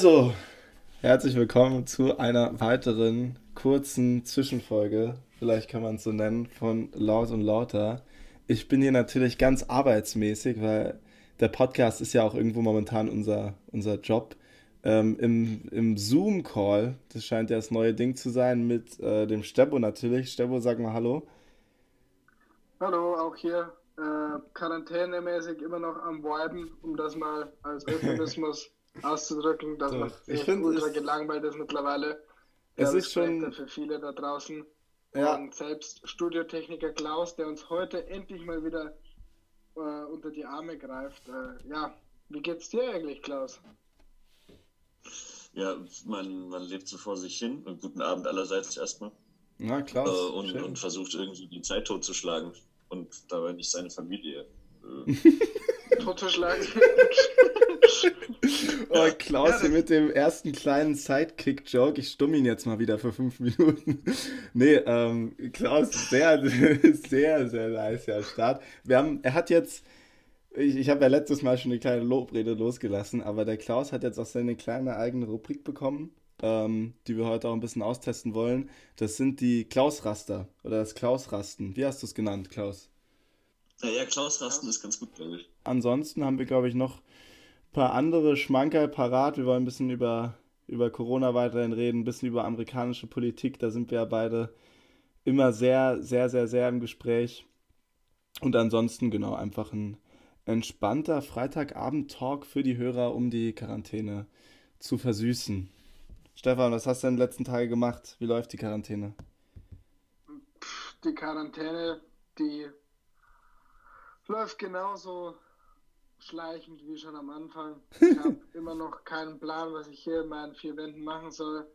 Also, herzlich willkommen zu einer weiteren kurzen Zwischenfolge, vielleicht kann man es so nennen, von Laut und Lauter. Ich bin hier natürlich ganz arbeitsmäßig, weil der Podcast ist ja auch irgendwo momentan unser, unser Job. Ähm, Im im Zoom-Call, das scheint ja das neue Ding zu sein, mit äh, dem Stebo natürlich. Stebo, sag mal Hallo. Hallo, auch hier äh, quarantänemäßig immer noch am Viben, um das mal als Euphemismus auszudrücken, dass man ich finde ultra gelangweilt ist mittlerweile. Es ist schon für viele da draußen. Ja. Und selbst Studiotechniker Klaus, der uns heute endlich mal wieder äh, unter die Arme greift. Äh, ja, wie geht's dir eigentlich, Klaus? Ja, man, man lebt so vor sich hin. Und guten Abend allerseits erstmal. Na, Klaus. Äh, und, schön. und versucht irgendwie die Zeit totzuschlagen und dabei nicht seine Familie. Äh, Totzuschlagen. Oh, Klaus Ja, hier mit dem ersten kleinen Sidekick-Joke. Ich stumm ihn jetzt mal wieder für fünf Minuten. Nee, ähm, Klaus, sehr, sehr, sehr nice ja, Start. Wir haben, er hat jetzt, ich, ich habe ja letztes Mal schon eine kleine Lobrede losgelassen, aber der Klaus hat jetzt auch seine kleine eigene Rubrik bekommen, ähm, die wir heute auch ein bisschen austesten wollen. Das sind die Klaus-Raster oder das Klaus-Rasten. Wie hast du es genannt, Klaus? naja, Klaus Rasten ist ganz gut, glaube ich. Ansonsten haben wir, glaube ich, noch paar andere Schmankerl parat. Wir wollen ein bisschen über, über Corona weiterhin reden, ein bisschen über amerikanische Politik. Da sind wir ja beide immer sehr, sehr, sehr, sehr im Gespräch. Und ansonsten, genau, einfach ein entspannter Freitagabend-Talk für die Hörer, um die Quarantäne zu versüßen. Stefan, was hast du in den letzten Tagen gemacht? Wie läuft die Quarantäne? die Quarantäne, die läuft genauso schleichend wie schon am Anfang. Ich habe immer noch keinen Plan, was ich hier in meinen vier Wänden machen soll.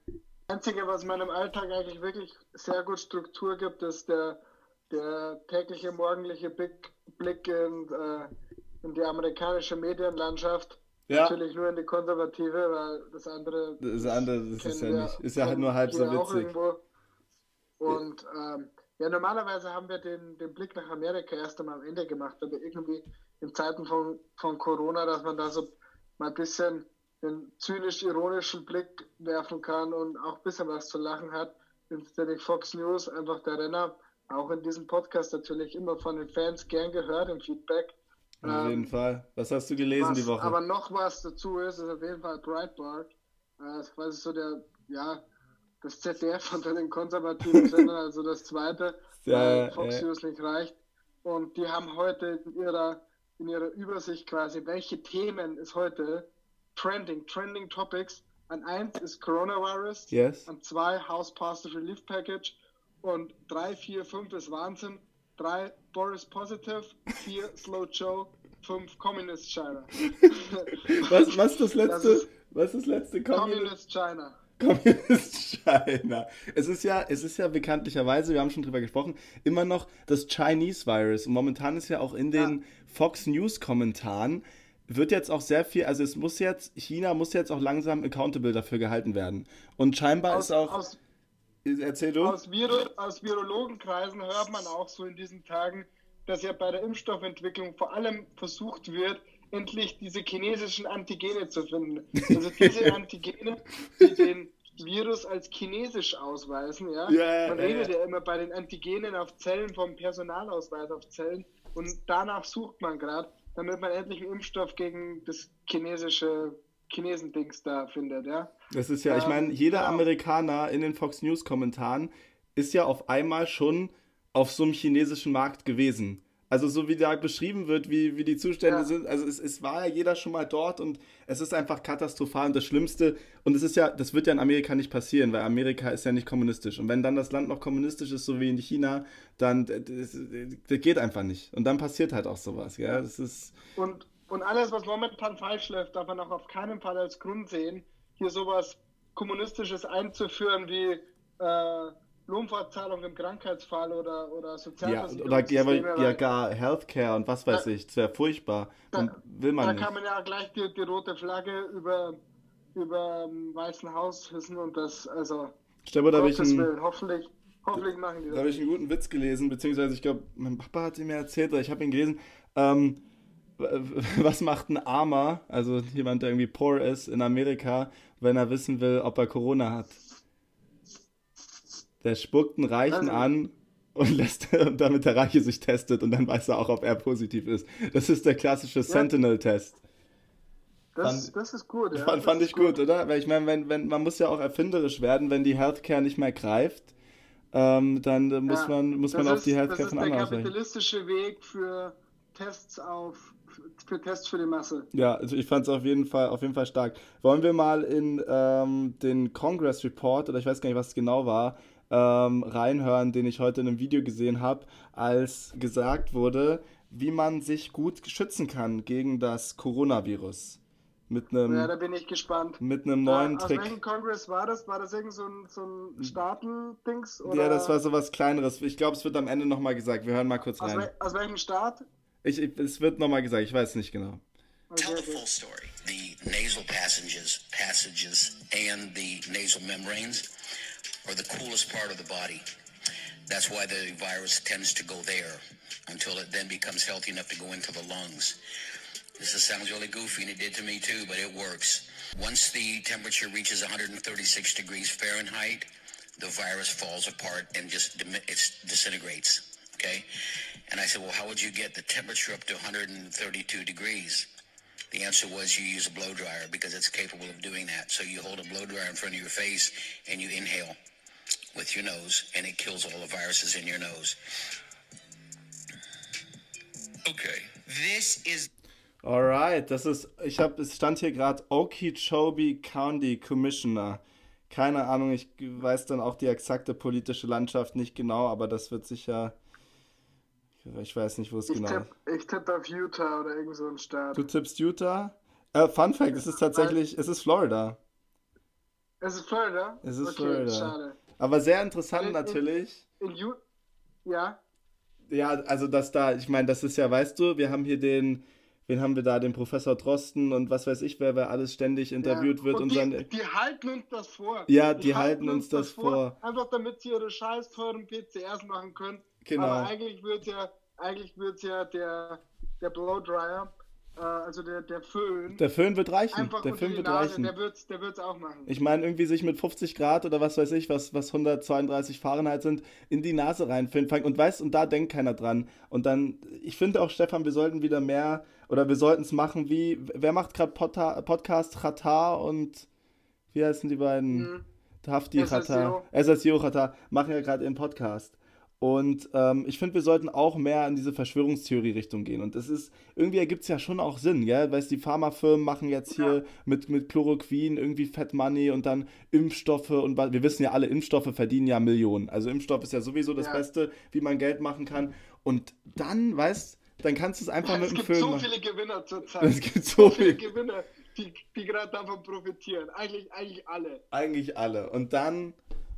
Das Einzige, was meinem Alltag eigentlich wirklich sehr gut Struktur gibt, ist der, der tägliche morgendliche Blick, Blick in, äh, in die amerikanische Medienlandschaft. Natürlich nur in die konservative, weil das andere. Das andere, das ist ja nicht, ist ja halt nur halb so witzig. Und ähm, ja, normalerweise haben wir den, den Blick nach Amerika erst einmal am Ende gemacht, aber irgendwie in Zeiten von, von Corona, dass man da so mal ein bisschen den zynisch-ironischen Blick werfen kann und auch ein bisschen was zu lachen hat, ist die Fox News einfach der Renner. Auch in diesem Podcast natürlich immer von den Fans gern gehört im Feedback. Auf Ähm, jeden Fall. Was hast du gelesen was die Woche? aber noch was dazu ist, ist auf jeden Fall Breitbart. Äh, Das ist quasi so der, ja, das ZDF unter den konservativen Sendern, also das zweite, Ja, weil Fox ja. News nicht reicht. Und die haben heute in ihrer, in ihrer Übersicht quasi, welche Themen ist heute trending, trending Topics. An eins ist Coronavirus, Yes. an zwei House Passed Relief Package und drei, vier, fünf ist Wahnsinn. Drei Boris Positive, vier Slow Joe, fünf Communist China. Was, was ist das letzte? Das was ist das letzte? Communist, Communist China. Communist China. Es ist ja, es ist ja bekanntlicherweise, wir haben schon drüber gesprochen, immer noch das Chinese Virus. Und momentan ist ja auch in den Fox News Kommentaren wird jetzt auch sehr viel, also es muss jetzt, China muss jetzt auch langsam accountable dafür gehalten werden. Und scheinbar Aus, ist auch, aus, erzähl du? aus, Viro, aus Virologenkreisen hört man auch so in diesen Tagen, dass ja bei der Impfstoffentwicklung vor allem versucht wird, endlich diese chinesischen Antigene zu finden. Also diese Antigene, die den Virus als chinesisch ausweisen, ja. Ja, man redet ja. ja immer bei den Antigenen auf Zellen vom Personalausweis auf Zellen und danach sucht man gerade, damit man endlich einen Impfstoff gegen das chinesische Chinesendings da findet, ja. Das ist ja, ich meine, Ähm, jeder genau. Amerikaner in den Fox News Kommentaren ist ja auf einmal schon auf so einem chinesischen Markt gewesen. Also so wie da beschrieben wird, wie, wie die Zustände Ja. sind, also es, es war ja jeder schon mal dort und es ist einfach katastrophal und das Schlimmste, und es ist ja, das wird ja in Amerika nicht passieren, weil Amerika ist ja nicht kommunistisch. Und wenn dann das Land noch kommunistisch ist, so wie in China, dann das, das geht einfach nicht. Und dann passiert halt auch sowas, ja. Das ist. Und, und alles, was momentan falsch läuft, darf man auch auf keinen Fall als Grund sehen, hier sowas Kommunistisches einzuführen wie äh, Lohnfortzahlung im Krankheitsfall oder, oder Ja, oder ja, ja weil gar Healthcare und was weiß Da- ich, das wäre furchtbar. da, will da man kann nicht. man ja gleich die, die rote Flagge über, über dem Weißen Haus hissen und das, also Stefan, da habe ich einen. Willen, hoffentlich, hoffentlich machen die Da das. habe ich einen guten Witz gelesen, beziehungsweise ich glaube, mein Papa hat ihn mir erzählt oder ich habe ihn gelesen. Ähm, was macht ein Armer, also jemand, der irgendwie poor ist in Amerika, wenn er wissen will, ob er Corona hat? Der spuckt einen Reichen also, an und lässt, damit der Reiche sich testet und dann weiß er auch, ob er positiv ist. Das ist der klassische ja. Sentinel-Test. Das, das, ist gut, ja. Fand, fand ich gut, gut, oder? Weil ich meine, wenn, wenn, man muss ja auch erfinderisch werden, wenn die Healthcare nicht mehr greift, ähm, dann äh, muss ja, man, muss man auf die Healthcare von anderen Das ist der kapitalistische Weg für Tests auf für Tests für die Masse. Ja, also ich fand es auf jeden Fall auf jeden Fall stark. Wollen wir mal in ähm, den Congress Report oder ich weiß gar nicht, was es genau war, ähm, reinhören, den ich heute in einem Video gesehen habe, als gesagt wurde, wie man sich gut schützen kann gegen das Coronavirus. Mit einem, ja, da bin ich gespannt. Mit einem neuen ja, Trick. Aus welchem Kongress war das? War das irgend so ein, so ein Staaten-Dings? Ja, das war so was Kleineres. Ich glaube, es wird am Ende nochmal gesagt. Wir hören mal kurz rein. Aus, aus welchem Staat? Ich, ich, es wird nochmal gesagt, ich weiß nicht genau. Tell the full story. The nasal passages, passages and the nasal membranes are the coolest part of the body. That's why the virus tends to go there until it then becomes healthy enough to go into the lungs. This sounds really goofy, and it did to me too, but it works. Once the temperature reaches 136 degrees Fahrenheit, the virus falls apart and just it disintegrates. Okay? And I said, well, how would you get the temperature up to 132 degrees? The answer was you use a blow dryer because it's capable of doing that. So you hold a blow dryer in front of your face and you inhale with your nose, and it kills all the viruses in your nose. Okay, this is. Alright, das ist, ich habe, es stand hier gerade Okeechobee County Commissioner. Keine Ahnung, ich weiß dann auch die exakte politische Landschaft nicht genau, aber das wird sicher ich weiß nicht, wo es genau ist. Ich tippe auf Utah oder irgend so ein Staat. Du tippst Utah? Äh, Fun Fact, es ist tatsächlich, es ist Florida. Es ist Florida? Es ist okay, Florida. Schade. Aber sehr interessant in, natürlich. In, in? Ja. Ja, also das da, ich meine, das ist ja, weißt du, wir haben hier den, wen haben wir da, den Professor Drosten und was weiß ich, wer, wer alles ständig interviewt ja, wird. Und, und die, seine... die halten uns das vor. Ja, die, die halten, uns das vor. vor. Einfach damit sie ihre scheiß teuren PCRs machen können. Genau. Aber eigentlich wird ja, eigentlich wird ja der, der Blowdryer, also der, der Föhn. Der Föhn wird reichen. Einfach der Föhn wird Nase, reichen. Der wird der wird's auch machen. Ich meine, irgendwie sich mit 50 Grad oder was weiß ich, was, was 132 Fahrenheit sind, in die Nase reinfüllen. Und weißt, und da denkt keiner dran. Und dann, ich finde auch, Stefan, wir sollten wieder mehr, oder wir sollten es machen wie, wer macht gerade Podcast Qatar und wie heißen die beiden? Mhm. Hafti Qatar. SSO Qatar machen ja gerade ihren Podcast. Und ähm, ich finde, wir sollten auch mehr in diese Verschwörungstheorie-Richtung gehen. Und das ist, irgendwie ergibt es ja schon auch Sinn, gell? Weißt die Pharmafirmen machen jetzt hier ja. mit, mit Chloroquin irgendwie Fat Money und dann Impfstoffe und wir wissen ja alle, Impfstoffe verdienen ja Millionen. Also Impfstoff ist ja sowieso das ja. Beste, wie man Geld machen kann. Und dann, weißt dann kannst du es einfach mit dem Film machen. Es gibt so viele Gewinner zurzeit. Es gibt so, so viele Gewinner, die, die gerade davon profitieren. Eigentlich, eigentlich alle. Eigentlich alle. Und dann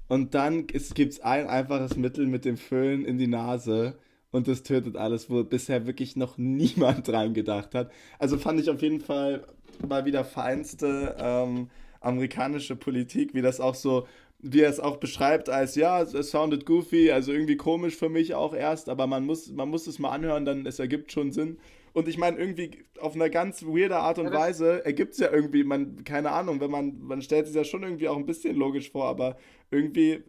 und dann gibt es ein einfaches Mittel mit dem Föhn in die Nase und das tötet alles, wo bisher wirklich noch niemand dran gedacht hat. Also fand ich auf jeden Fall mal wieder feinste ähm, amerikanische Politik, wie das auch so, wie er es auch beschreibt, als ja, es sounded goofy, also irgendwie komisch für mich auch erst, aber man muss, man muss es mal anhören, dann es ergibt schon Sinn. Und ich meine, irgendwie auf eine ganz weirde Art und Weise ergibt es ja irgendwie, man, keine Ahnung, wenn man, man stellt sich ja schon irgendwie auch ein bisschen logisch vor, aber irgendwie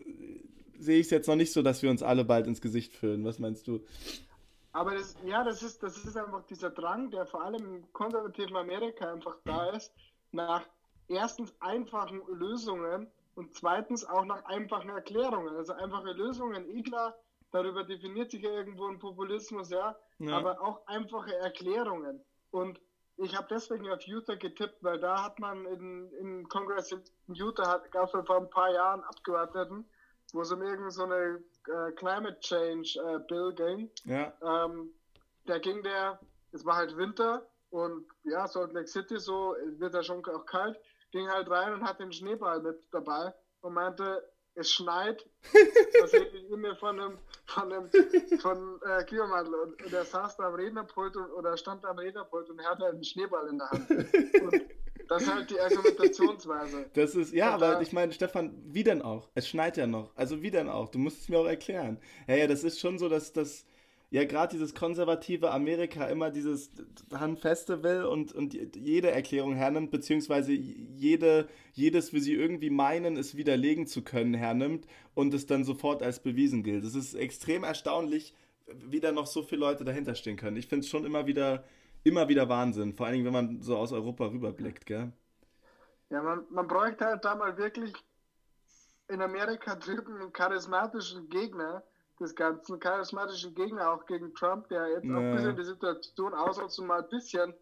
sehe ich es jetzt noch nicht so, dass wir uns alle bald ins Gesicht fühlen. Was meinst du? Aber das, ja, das ist, das ist einfach dieser Drang, der vor allem im konservativen Amerika einfach da ist, nach erstens einfachen Lösungen und zweitens auch nach einfachen Erklärungen. Also einfache Lösungen, eh klar, darüber definiert sich ja irgendwo ein Populismus, ja, ja. aber auch einfache Erklärungen. Und ich habe deswegen auf Utah getippt, weil da hat man in, in Kongress in Utah gab es vor ein paar Jahren Abgeordneten, wo es um irgendeine so eine äh, Climate Change äh, Bill ging. Ja. Ähm, da ging der, es war halt Winter und ja, Salt Lake City, so wird ja schon auch kalt, ging halt rein und hat den Schneeball mit dabei und meinte, es schneit, was ich mir von einem, von einem von, äh, Klimawandel und, und er saß da am Rednerpult und, oder stand da am Rednerpult und er hatte einen Schneeball in der Hand. Und das ist halt die Argumentationsweise. Das ist, ja, und aber ich meine, Stefan, wie denn auch? Es schneit ja noch. Also wie denn auch? Du musst es mir auch erklären. Ja, ja, das ist schon so, dass das ja, gerade dieses konservative Amerika immer dieses Handfeste will und, und jede Erklärung hernimmt, beziehungsweise jede, jedes, wie sie irgendwie meinen, es widerlegen zu können, hernimmt und es dann sofort als bewiesen gilt. Es ist extrem erstaunlich, wie da noch so viele Leute dahinter stehen können. Ich finde es schon immer wieder, immer wieder Wahnsinn, vor allen Dingen, wenn man so aus Europa rüberblickt, gell? Ja, man, man bräuchte halt da mal wirklich in Amerika drüben einen charismatischen Gegner, des ganzen charismatischen Gegner auch gegen Trump, der jetzt auch ein bisschen die Situation ausnutzt und mal ein bisschen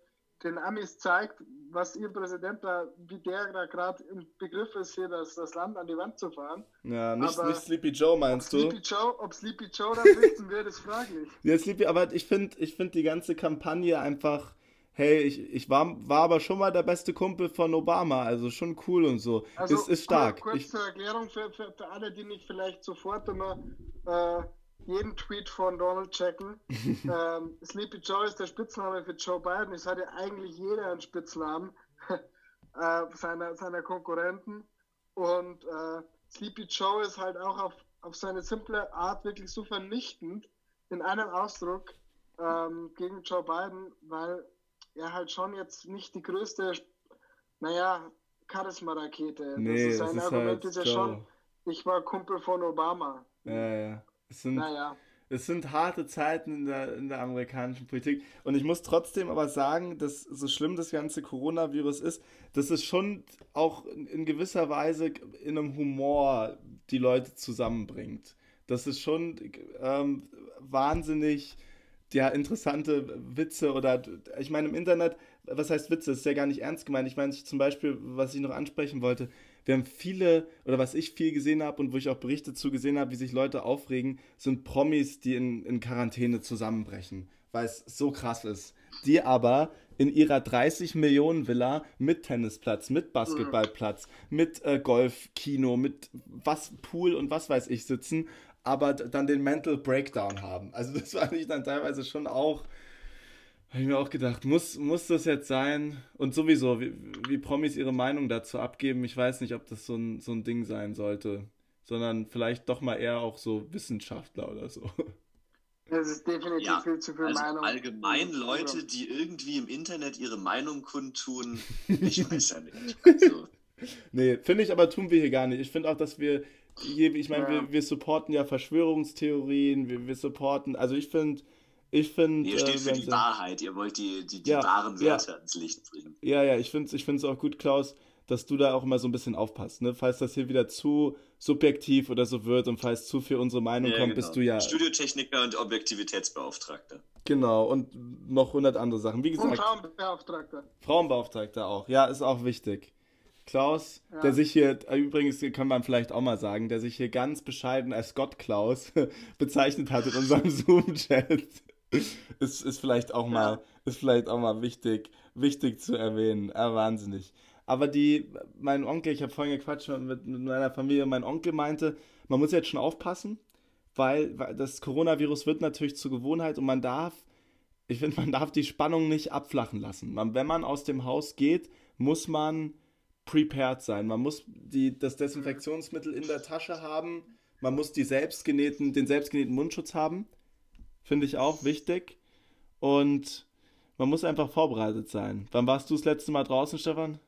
den Amis zeigt, was ihr Präsident da, wie der da gerade im Begriff ist, hier das, das Land an die Wand zu fahren. Ja, nicht, nicht Sleepy Joe meinst ob du? Sleepy Joe, ob Sleepy Joe da sitzen wird, ist fraglich. Ja, Sleepy, aber ich finde ich find die ganze Kampagne einfach, hey, ich, ich war, war aber schon mal der beste Kumpel von Obama, also schon cool und so. Also, ist, ist stark. Kurz Ich, zur Erklärung für, für, für alle, die nicht vielleicht sofort immer äh, jeden Tweet von Donald checken. ähm, Sleepy Joe ist der Spitzname für Joe Biden. Es hat ja eigentlich jeder einen Spitznamen äh, seiner, seiner Konkurrenten. Und äh, Sleepy Joe ist halt auch auf, auf seine simple Art wirklich so vernichtend in einem Ausdruck ähm, gegen Joe Biden, weil er halt schon jetzt nicht die größte, naja, Charisma-Rakete. nee, ist es sein ist Argument halt ist ja schon, ich war Kumpel von Obama. Ja, ja. Es sind, Naja. es sind harte Zeiten in der, in der amerikanischen Politik. Und ich muss trotzdem aber sagen, dass so schlimm das ganze Coronavirus ist, dass es schon auch in, in gewisser Weise in einem Humor die Leute zusammenbringt. Das ist schon ähm, wahnsinnig ja, interessante Witze oder ich meine im Internet, was heißt Witze? Das ist ja gar nicht ernst gemeint. Ich meine zum Beispiel, was ich noch ansprechen wollte, wir haben viele, oder was ich viel gesehen habe und wo ich auch Berichte zu gesehen habe, wie sich Leute aufregen, sind Promis, die in, in Quarantäne zusammenbrechen, weil es so krass ist. Die aber in ihrer 30 Millionen Villa mit Tennisplatz, mit Basketballplatz, mit äh, Golfkino, mit was Pool und was weiß ich sitzen, aber dann den Mental Breakdown haben. Also das fand ich dann teilweise schon auch habe ich mir auch gedacht, muss, muss das jetzt sein? Und sowieso, wie, wie Promis ihre Meinung dazu abgeben, ich weiß nicht, ob das so ein, so ein Ding sein sollte. Sondern vielleicht doch mal eher auch so Wissenschaftler oder so. Es ist definitiv Ja, viel zu viel Also Meinung. allgemein. Leute, die irgendwie im Internet ihre Meinung kundtun, ich weiß ja nicht. Also, Nee, finde ich aber tun wir hier gar nicht. Ich finde auch, dass wir hier, ich meine, Ja. wir, wir supporten ja Verschwörungstheorien, wir, wir supporten, also ich finde, ich finde. ihr steht für wenn die Wahrheit, ihr wollt die, die, die Ja, wahren ja. Werte ans Licht bringen. Ja, ja, ich finde es ich find's auch gut, Klaus, dass du da auch immer so ein bisschen aufpasst. Ne? Falls das hier wieder zu subjektiv oder so wird und falls zu viel unsere Meinung Ja, kommt, genau. bist du ja. Studiotechniker und Objektivitätsbeauftragter. Genau, und noch hundert andere Sachen. Wie Und gesagt, Frauenbeauftragter. Frauenbeauftragter auch. Ja, ist auch wichtig. Klaus, Ja. der sich hier, äh, übrigens kann man vielleicht auch mal sagen, der sich hier ganz bescheiden als Gott Klaus bezeichnet hat in unserem Zoom-Chat. Ist, ist vielleicht auch mal, ist vielleicht auch mal wichtig, wichtig zu erwähnen. Ah, wahnsinnig. Aber die, mein Onkel, ich habe vorhin gequatscht mit, mit meiner Familie, mein Onkel meinte, man muss jetzt schon aufpassen, weil, weil das Coronavirus wird natürlich zur Gewohnheit und man darf, ich finde, man darf die Spannung nicht abflachen lassen. Man, wenn man aus dem Haus geht, muss man prepared sein. Man muss die, das Desinfektionsmittel in der Tasche haben. Man muss die selbstgenähten, den selbstgenähten Mundschutz haben. Finde ich auch wichtig. Und man muss einfach vorbereitet sein. Wann warst du das letzte Mal draußen, Stefan?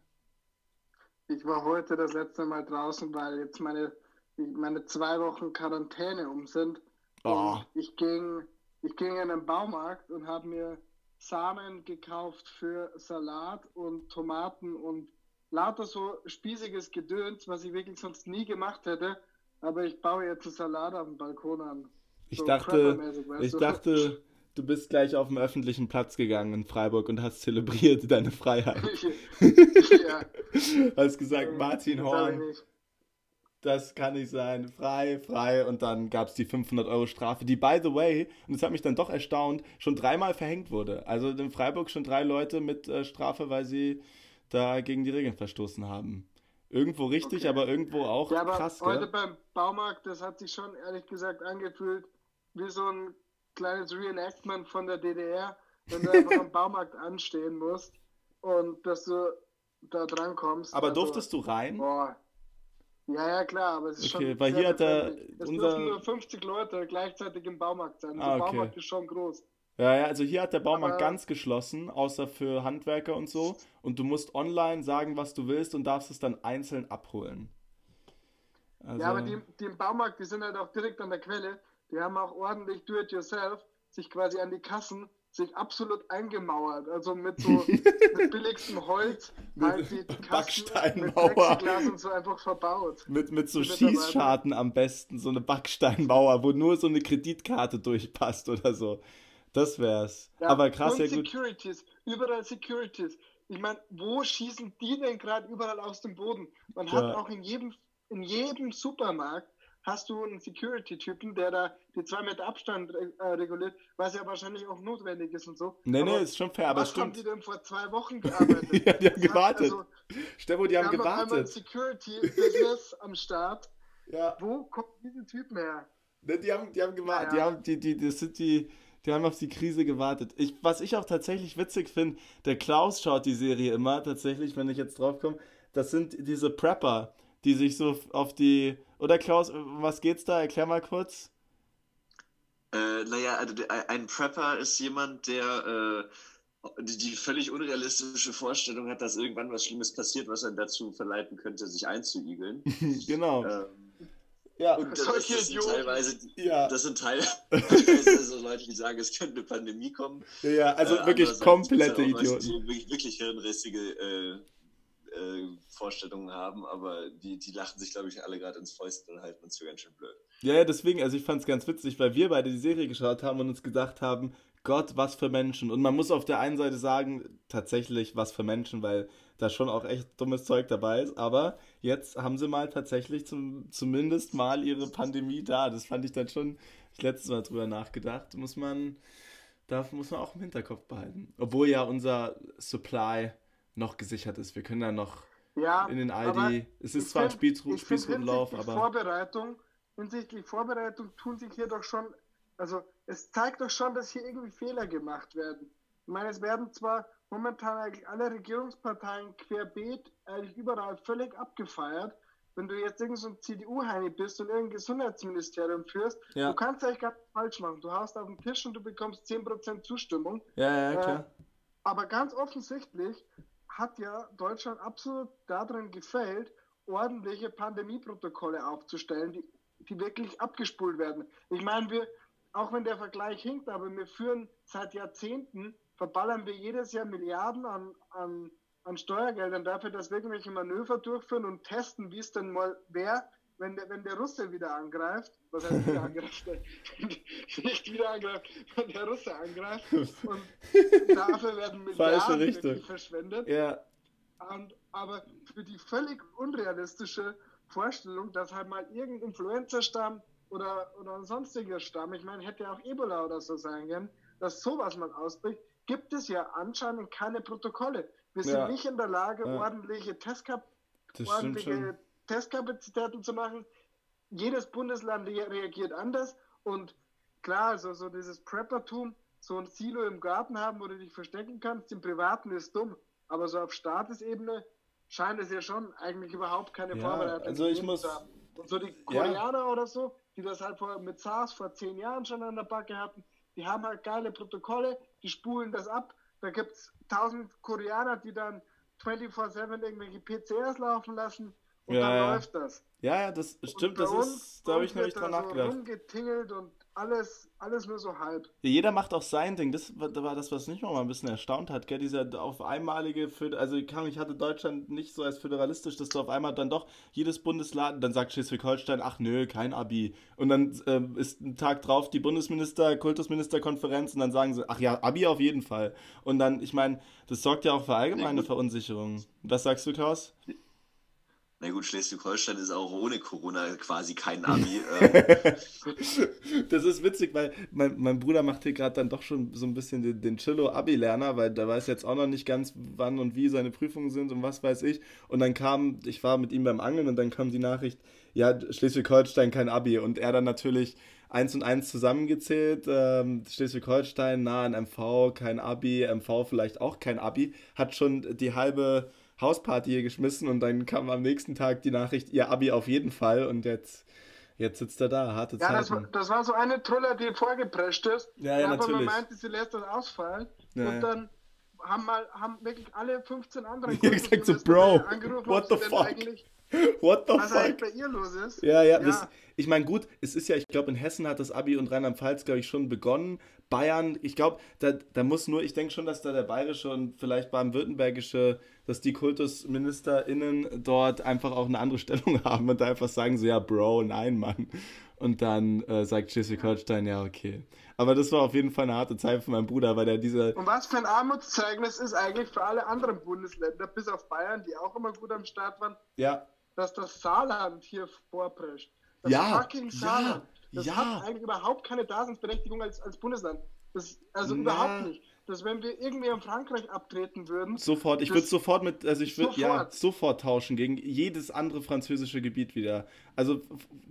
Ich war heute das letzte Mal draußen, weil jetzt meine, meine zwei Wochen Quarantäne um sind. Oh. Und ich ging, ich ging in den Baumarkt und habe mir Samen gekauft für Salat und Tomaten und lauter so spießiges Gedöns, was ich wirklich sonst nie gemacht hätte. Aber ich baue jetzt einen Salat dem Balkon an. Ich So dachte, preppermäßig, weißt ich du? dachte, du bist gleich auf dem öffentlichen Platz gegangen in Freiburg und hast zelebriert deine Freiheit. ja, Hast gesagt, Martin hab ich Horn, das kann nicht sein, frei, frei. Und dann gab es die 500 Euro Strafe, die, by the way, und das hat mich dann doch erstaunt, schon dreimal verhängt wurde. Also in Freiburg schon drei Leute mit äh, Strafe, weil sie da gegen die Regeln verstoßen haben. Irgendwo richtig, Okay. aber irgendwo auch Ja, aber krass, heute gell? beim Baumarkt, das hat sich schon ehrlich gesagt angefühlt wie so ein kleines Reenactment von der DDR, wenn du einfach am Baumarkt anstehen musst und dass du da dran kommst. Aber Also, durftest du rein? Boah. Ja, ja, klar, aber es ist Okay, schon. weil hier hat er. Es unser- dürfen nur 50 Leute gleichzeitig im Baumarkt sein. Ah, Der okay. Baumarkt ist schon groß. Ja, ja, also hier hat der Baumarkt Aber- ganz geschlossen, außer für Handwerker und so. Und du musst online sagen, was du willst und darfst es dann einzeln abholen. Also, Ja, aber die, die im Baumarkt, die sind halt auch direkt an der Quelle. Die haben auch ordentlich do-it-yourself sich quasi an die Kassen sich absolut eingemauert. Also mit so mit billigstem Holz halt die, Kassen mit Plexiglas und so einfach verbaut. mit, mit so. Schießscharten am besten, so eine Backsteinmauer, wo nur so eine Kreditkarte durchpasst oder so. Das wär's. Ja, aber krass, ja gut. Securities, überall Securities. Ich meine, wo schießen die denn gerade überall aus dem Boden? Man Ja. hat auch in jedem, in jedem Supermarkt hast du einen Security-Typen, der da die zwei Meter Abstand äh, reguliert, was ja wahrscheinlich auch notwendig ist und so. Nee, nee, Aber ist schon fair, aber was haben stimmt. die denn vor zwei Wochen gearbeitet? Ja, die haben gewartet. Also, Stefo, die wir haben haben gewartet. Security-Business am Start. Ja. Wo kommen diese Typen her? Ne, die haben, die haben gewartet, Ja, die haben, die, die, das sind die, die haben auf die Krise gewartet. Ich, was ich auch tatsächlich witzig finde, der Klaus schaut die Serie immer, tatsächlich, wenn ich jetzt drauf komme, das sind diese Prepper, die sich so auf die, oder Klaus, was geht's da? Erklär mal kurz. Äh, naja, also ein Prepper ist jemand, der äh, die, die völlig unrealistische Vorstellung hat, dass irgendwann was Schlimmes passiert, was einen dazu verleiten könnte, sich einzuigeln. genau. ähm, ja. und das, Solche das sind teilweise, ja, das sind teilweise so Leute, die sagen, es könnte eine Pandemie kommen. ja, ja, also Äh, wirklich komplette Idioten. Die wirklich, wirklich hirnrissige äh, äh, Vorstellungen haben, aber die, die lachen sich, glaube ich, alle gerade ins Fäustchen und halten uns für ganz schön blöd. Ja, ja, deswegen, also ich fand es ganz witzig, weil wir beide die Serie geschaut haben und uns gedacht haben, Gott, was für Menschen. Und man muss auf der einen Seite sagen, tatsächlich was für Menschen, weil da schon auch echt dummes Zeug dabei ist. Aber jetzt haben sie mal tatsächlich zum, zumindest mal ihre Pandemie da. Das fand ich dann schon, ich letztes Mal drüber nachgedacht. Muss man, da muss man auch im Hinterkopf behalten. Obwohl ja unser Supply noch gesichert ist. Wir können ja noch Ja, in den Aldi. Es ist zwar ein find- Spießru ich find Spießrutenlauf, hinsichtlich aber. Vorbereitung, hinsichtlich Vorbereitung tun sich hier doch schon, also es zeigt doch schon, dass hier irgendwie Fehler gemacht werden. Ich meine, es werden zwar momentan eigentlich alle Regierungsparteien querbeet eigentlich überall völlig abgefeiert. Wenn du jetzt irgend so ein CDU-Heini bist und irgendein Gesundheitsministerium führst, Ja. du kannst eigentlich gar nicht falsch machen. Du haust auf den Tisch und du bekommst 10% Zustimmung. Ja, ja, Äh, klar. Aber ganz offensichtlich hat ja Deutschland absolut darin gefällt, ordentliche Pandemieprotokolle aufzustellen, die, die wirklich abgespult werden. Ich meine, wir, auch wenn der Vergleich hinkt, aber wir führen seit Jahrzehnten, verballern wir jedes Jahr Milliarden an, an, an Steuergeldern dafür, dass wir irgendwelche Manöver durchführen und testen, wie es denn mal wäre, wenn der, wenn der Russe wieder angreift, was heißt wieder angreift, nicht wieder angreift, wenn der Russe angreift. Und dafür werden Milliarden verschwendet. Ja, Und, aber für die völlig unrealistische Vorstellung, dass halt mal irgendein Influenza-Stamm oder, oder ein sonstiger Stamm, ich meine, hätte ja auch Ebola oder so sein können, dass sowas mal ausbricht, gibt es ja anscheinend keine Protokolle. Wir sind Ja. nicht in der Lage, Ja. ordentliche Testkap ordentliche. Testkapazitäten zu machen. Jedes Bundesland re- reagiert anders und klar, also so dieses Preppertum, so ein Silo im Garten haben, wo du dich verstecken kannst, im Privaten ist dumm, aber so auf Staatesebene scheint es ja schon eigentlich überhaupt keine Ja, Vorbereitung also ich muss- zu haben. Und so die Ja. Koreaner oder so, die das halt vor, mit SARS vor zehn Jahren schon an der Backe hatten, die haben halt geile Protokolle, die spulen das ab. Da gibt es tausend Koreaner, die dann 24-7 irgendwelche PCRs laufen lassen und Ja, dann ja. läuft das. Ja, ja, das stimmt, das ist, da habe ich noch nicht dran da nachgedacht. Rumgetingelt und alles, alles nur so halb. Ja, jeder macht auch sein Ding. Das war, das, was mich mal ein bisschen erstaunt hat, gell? Dieser auf einmalige, also ich hatte Deutschland nicht so als föderalistisch, dass du auf einmal dann doch jedes Bundesland, dann sagt Schleswig-Holstein, ach nö, kein Abi. Und dann ähm, ist ein Tag drauf die Bundesminister, Kultusministerkonferenz und dann sagen sie, ach ja, Abi auf jeden Fall. Und dann, ich meine, das sorgt ja auch für allgemeine Verunsicherung. Was sagst du, Klaus? Na gut, Schleswig-Holstein ist auch ohne Corona quasi kein Abi. ähm, Das ist witzig, weil mein, mein Bruder macht hier gerade dann doch schon so ein bisschen den, den Chillo-Abi-Lerner, weil der weiß jetzt auch noch nicht ganz, wann und wie seine Prüfungen sind und was weiß ich. Und dann kam, ich war mit ihm beim Angeln und dann kam die Nachricht, ja, Schleswig-Holstein kein Abi. Und er dann natürlich eins und eins zusammengezählt, ähm, Schleswig-Holstein nah an MV, kein Abi, MV vielleicht auch kein Abi, hat schon die halbe Hausparty hier geschmissen und dann kam am nächsten Tag die Nachricht, ihr Abi auf jeden Fall und jetzt, jetzt sitzt er da, harte Ja, Zeit. das war, das war so eine Troller, die vorgeprescht ist. Ja, ja, aber man natürlich. meinte, sie lässt das ausfallen. Ja, ja. und dann haben, mal, haben wirklich alle 15 anderen Ja, gesagt so, Bro, what the fuck? Eigentlich, What the was eigentlich fuck? bei ihr los ist. Ja, ja, Das, ich meine, gut, es ist ja, ich glaube, in Hessen hat das Abi und Rheinland-Pfalz, glaube ich, schon begonnen. Bayern, ich glaube, da, da muss nur, ich denke schon, dass da der bayerische und vielleicht baden-württembergische, dass die KultusministerInnen dort einfach auch eine andere Stellung haben und da einfach sagen so, ja, Bro, nein, Mann. Und dann äh, sagt Schleswig-Holstein, ja, okay. Aber das war auf jeden Fall eine harte Zeit für meinen Bruder, weil der diese, Und was für ein Armutszeugnis ist eigentlich für alle anderen Bundesländer, bis auf Bayern, die auch immer gut am Start waren, ja, dass das Saarland hier vorprescht. Das Ja, fucking ja, Saarland. Das ja. hat eigentlich überhaupt keine Daseinsberechtigung als, als Bundesland. Das, also Na. überhaupt nicht. Dass wenn wir irgendwie an Frankreich abtreten würden, Sofort, ich Das- würde sofort mit, also ich würde ja Sofort. tauschen gegen jedes andere französische Gebiet wieder. Also,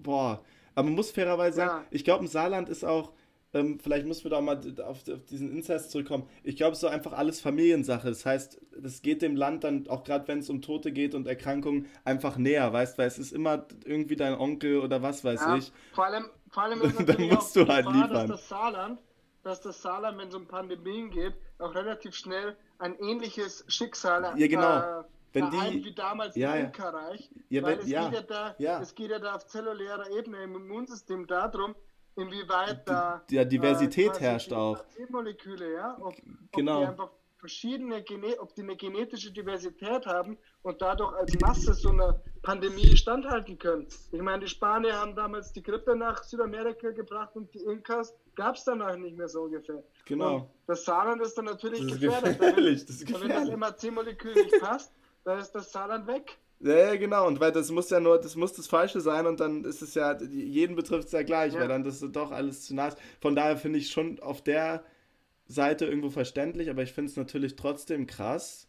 boah. Aber man muss fairerweise sagen, Ja. ich glaube, im Saarland ist auch, ähm, vielleicht müssen wir da mal auf, auf diesen Inzest zurückkommen. Ich glaube, es ist so einfach alles Familiensache. Das heißt, es geht dem Land dann, auch gerade wenn es um Tote geht und Erkrankungen, einfach näher, weißt du, weil es ist immer irgendwie dein Onkel oder was weiß ja, ich. vor allem, vor allem ist Dann musst du halt Gefahr, liefern. das Saarland, dass das Saarland, wenn es um Pandemien geht, auch relativ schnell ein ähnliches Schicksal Ja, genau. äh, Wenn die- wie damals Ja, im Imkerreich. Ja, weil wenn- es, ja, geht ja da, ja. es geht ja da auf zellulärer Ebene im Immunsystem darum, inwieweit da ja, Diversität quasi herrscht die auch. Moleküle, ja, ob, Genau. ob die einfach verschiedene Gene ob die eine genetische Diversität haben und dadurch als Masse so einer Pandemie standhalten können. Ich meine, die Spanier haben damals die Grippe nach Südamerika gebracht und die Inkas gab es danach nicht mehr so ungefähr. Genau. Und das Saarland ist dann natürlich Das ist gefährdet. gefährlich, das ist Wenn das gefährlich. MAC-Molekül nicht passt, dann ist das Saarland weg. Ja, ja, genau. Und weil das muss ja nur, das muss das Falsche sein und dann ist es ja, jeden betrifft es ja gleich, Ja. weil dann das doch alles zu nah ist. Von daher finde ich schon auf der Seite irgendwo verständlich, aber ich finde es natürlich trotzdem krass,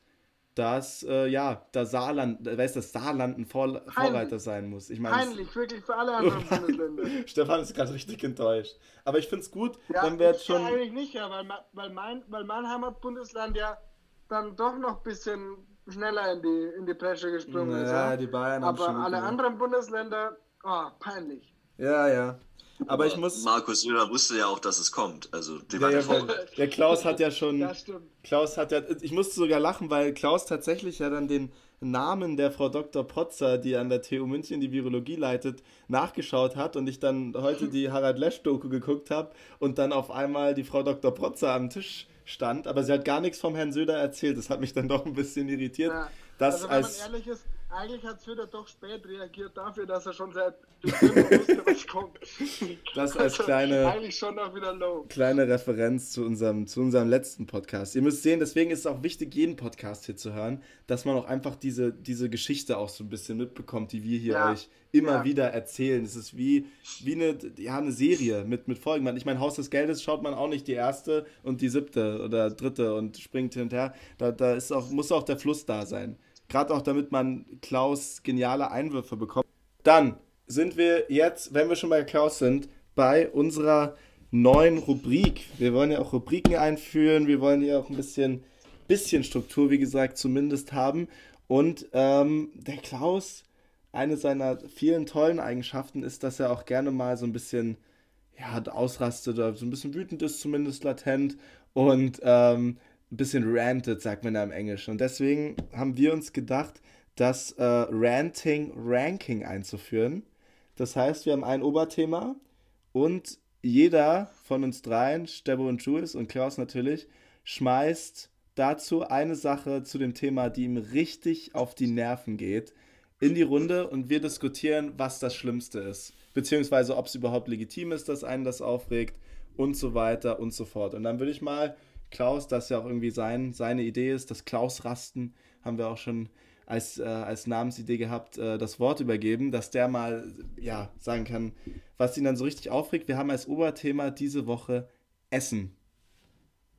dass, äh, ja, da Saarland, da weiß das Saarland ein Vor Vorreiter sein muss. Ich meine, Peinlich, wirklich für alle anderen Bundesländer. Stefan ist gerade richtig enttäuscht. Aber ich finde es gut, Ja, wenn wir jetzt ich schon. eigentlich nicht, ja, weil, weil, mein, weil mein Heimatbundesland ja dann doch noch ein bisschen schneller in die, in die Bresche gesprungen ist. Ja, Ja. die Bayern Aber alle anderen Bundesländer, oh, peinlich. Ja, ja. Aber ich muss. Markus Söder wusste ja auch, dass es kommt. Also, die Ja, war ja, ja, weil, der Klaus hat ja schon. Das stimmt. Klaus hat ja, ich musste sogar lachen, weil Klaus tatsächlich ja dann den Namen der Frau Dr. Potzer, die an der TU München die Virologie leitet, nachgeschaut hat und ich dann heute die Harald Lesch-Doku geguckt habe und dann auf einmal die Frau Dr. Potzer am Tisch stand, aber sie hat gar nichts vom Herrn Söder erzählt. Das hat mich dann doch ein bisschen irritiert. Ja. Das also wenn als, man ehrlich ist, eigentlich hat Söder doch spät reagiert dafür, dass er schon seit Dezember wusste, was kommt. Das als Also kleine- Eigentlich schon noch wieder low. kleine Referenz zu unserem, zu unserem letzten Podcast. Ihr müsst sehen, deswegen ist es auch wichtig, jeden Podcast hier zu hören, dass man auch einfach diese, diese Geschichte auch so ein bisschen mitbekommt, die wir hier Ja. euch immer Ja. wieder erzählen. Es ist wie, wie eine, ja, eine Serie mit, mit Folgen. Man- Ich meine, Haus des Geldes schaut man auch nicht die erste und die siebte oder dritte und springt hin und her. Da, da ist auch, muss auch der Fluss da sein. Gerade auch damit man Klaus geniale Einwürfe bekommt. Dann sind wir jetzt, wenn wir schon bei Klaus sind, bei unserer neuen Rubrik. Wir wollen ja auch Rubriken einführen, wir wollen ja auch ein bisschen, bisschen Struktur, wie gesagt, zumindest haben. Und ähm, der Klaus, eine seiner vielen tollen Eigenschaften ist, dass er auch gerne mal so ein bisschen ja, ausrastet oder so ein bisschen wütend ist, zumindest latent. Und ähm, ein bisschen rantet, sagt man da im Englischen. Und deswegen haben wir uns gedacht, das äh, Ranting Ranking einzuführen. Das heißt, wir haben ein Oberthema und jeder von uns dreien, Stebbo und Jules und Klaus natürlich, schmeißt dazu eine Sache zu dem Thema, die ihm richtig auf die Nerven geht, in die Runde und wir diskutieren, was das Schlimmste ist. Beziehungsweise, ob es überhaupt legitim ist, dass einen das aufregt und so weiter und so fort. Und dann würde ich mal Klaus, das ja auch irgendwie sein, seine Idee ist, das Klaus-Rasten, haben wir auch schon als, äh, als Namensidee gehabt, äh, das Wort übergeben, dass der mal ja, sagen kann, was ihn dann so richtig aufregt. Wir haben als Oberthema diese Woche Essen.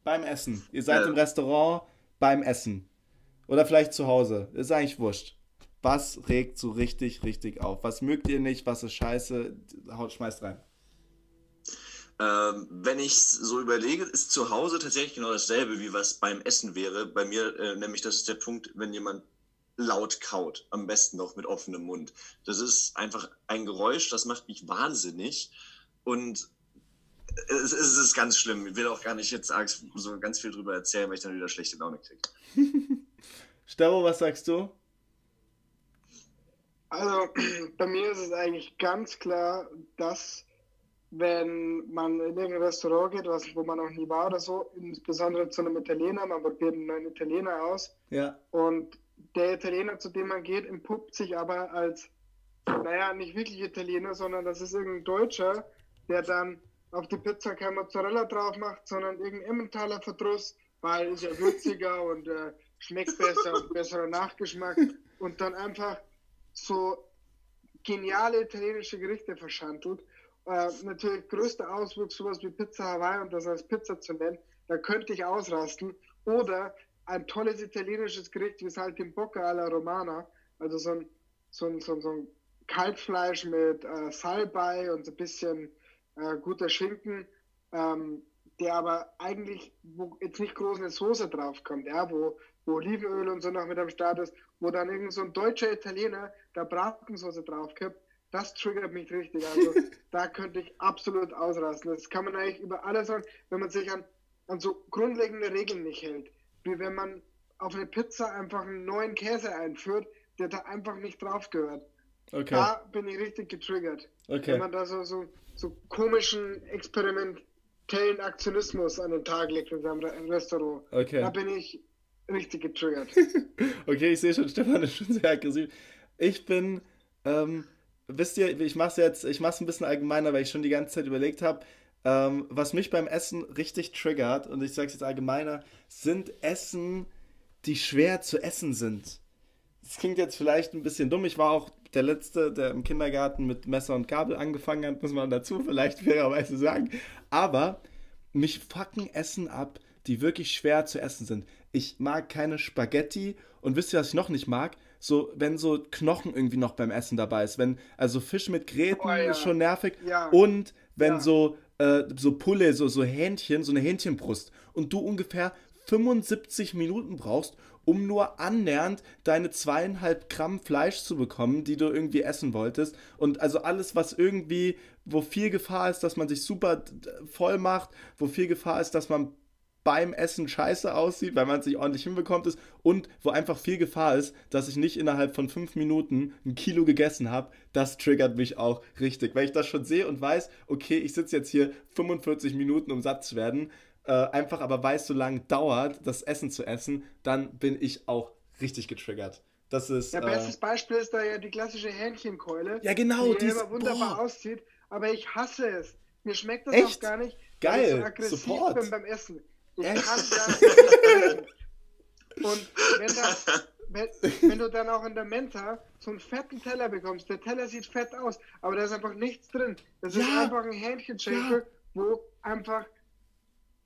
Beim Essen. Ihr seid Ja. im Restaurant beim Essen. Oder vielleicht zu Hause. Ist eigentlich wurscht. Was regt so richtig, richtig auf? Was mögt ihr nicht? Was ist scheiße? Haut, schmeißt rein. Ähm, wenn ich so überlege, ist zu Hause tatsächlich genau dasselbe, wie was beim Essen wäre. Bei mir, äh, nämlich, das ist der Punkt, wenn jemand laut kaut, am besten noch mit offenem Mund. Das ist einfach ein Geräusch, das macht mich wahnsinnig und es, es ist ganz schlimm. Ich will auch gar nicht jetzt so ganz viel drüber erzählen, weil ich dann wieder schlechte Laune kriege. Stero, was sagst du? Also, bei mir ist es eigentlich ganz klar, dass wenn man in irgendein Restaurant geht, was, wo man noch nie war oder so, insbesondere zu einem Italiener, man probiert einen neuen Italiener aus. Ja. Und der Italiener, zu dem man geht, entpuppt sich aber als, naja, nicht wirklich Italiener, sondern das ist irgendein Deutscher, der dann auf die Pizza kein Mozzarella drauf macht, sondern irgendein Emmentaler Verdruss, weil ist ja würziger und äh, schmeckt besser und besserer Nachgeschmack und dann einfach so geniale italienische Gerichte verschandelt. Äh, natürlich größter Auswuchs, sowas wie Pizza Hawaii und das als Pizza zu nennen, da könnte ich ausrasten. Oder ein tolles italienisches Gericht wie Saltimbocca alla Romana, also so ein, so ein, so ein, so ein Kalbfleisch mit äh, Salbei und so ein bisschen äh, guter Schinken, ähm, der aber eigentlich, wo jetzt nicht groß eine Soße draufkommt, ja, wo, wo Olivenöl und so noch mit am Start ist, wo dann irgend so ein deutscher Italiener da Bratensoße draufkippt, das triggert mich richtig. Also da könnte ich absolut ausrasten. Das kann man eigentlich über alles sagen, wenn man sich an, an so grundlegende Regeln nicht hält. Wie wenn man auf eine Pizza einfach einen neuen Käse einführt, der da einfach nicht drauf gehört. Okay. Da bin ich richtig getriggert. Okay. Wenn man da so, so, so komischen, experimentellen Aktionismus an den Tag legt in seinem Restaurant. Okay. Da bin ich richtig getriggert. okay, ich sehe schon, Stefan ist schon sehr aggressiv. Ich bin, ähm, wisst ihr, ich mache es jetzt, ich mache es ein bisschen allgemeiner, weil ich schon die ganze Zeit überlegt habe, ähm, was mich beim Essen richtig triggert, und ich sage es jetzt allgemeiner, sind Essen, die schwer zu essen sind. Das klingt jetzt vielleicht ein bisschen dumm. Ich war auch der Letzte, der im Kindergarten mit Messer und Gabel angefangen hat, muss man dazu vielleicht fairerweise sagen. Aber mich fucken Essen ab, die wirklich schwer zu essen sind. Ich mag keine Spaghetti und wisst ihr, was ich noch nicht mag? So, wenn so Knochen irgendwie noch beim Essen dabei ist. Wenn, also Fisch mit Gräten oh, ja. ist schon nervig. Ja. Und wenn ja. so, äh, so Pulle, so, so Hähnchen, so eine Hähnchenbrust und du ungefähr 75 Minuten brauchst, um nur annähernd deine zweieinhalb Gramm Fleisch zu bekommen, die du irgendwie essen wolltest. Und also alles, was irgendwie, wo viel Gefahr ist, dass man sich super voll macht, wo viel Gefahr ist, dass man beim Essen scheiße aussieht, weil man es nicht ordentlich hinbekommt ist und wo einfach viel Gefahr ist, dass ich nicht innerhalb von fünf Minuten ein Kilo gegessen habe, das triggert mich auch richtig. Weil ich das schon sehe und weiß, okay, ich sitze jetzt hier 45 Minuten, um satt zu werden, äh, einfach aber weiß, so lange dauert, das Essen zu essen, dann bin ich auch richtig getriggert. Das ist. Ja, bestes äh, Beispiel ist da ja die klassische Hähnchenkeule. Ja, genau. Die, die immer wunderbar boah. aussieht, aber ich hasse es. Mir schmeckt das Echt? auch gar nicht, Geil. weil ich so aggressiv Support. bin beim Essen. Ich kann das Und wenn, das, wenn, wenn, du dann auch in der Mensa so einen fetten Teller bekommst, der Teller sieht fett aus, aber da ist einfach nichts drin. Das ja. ist einfach ein Hähnchenschenkel, ja. wo einfach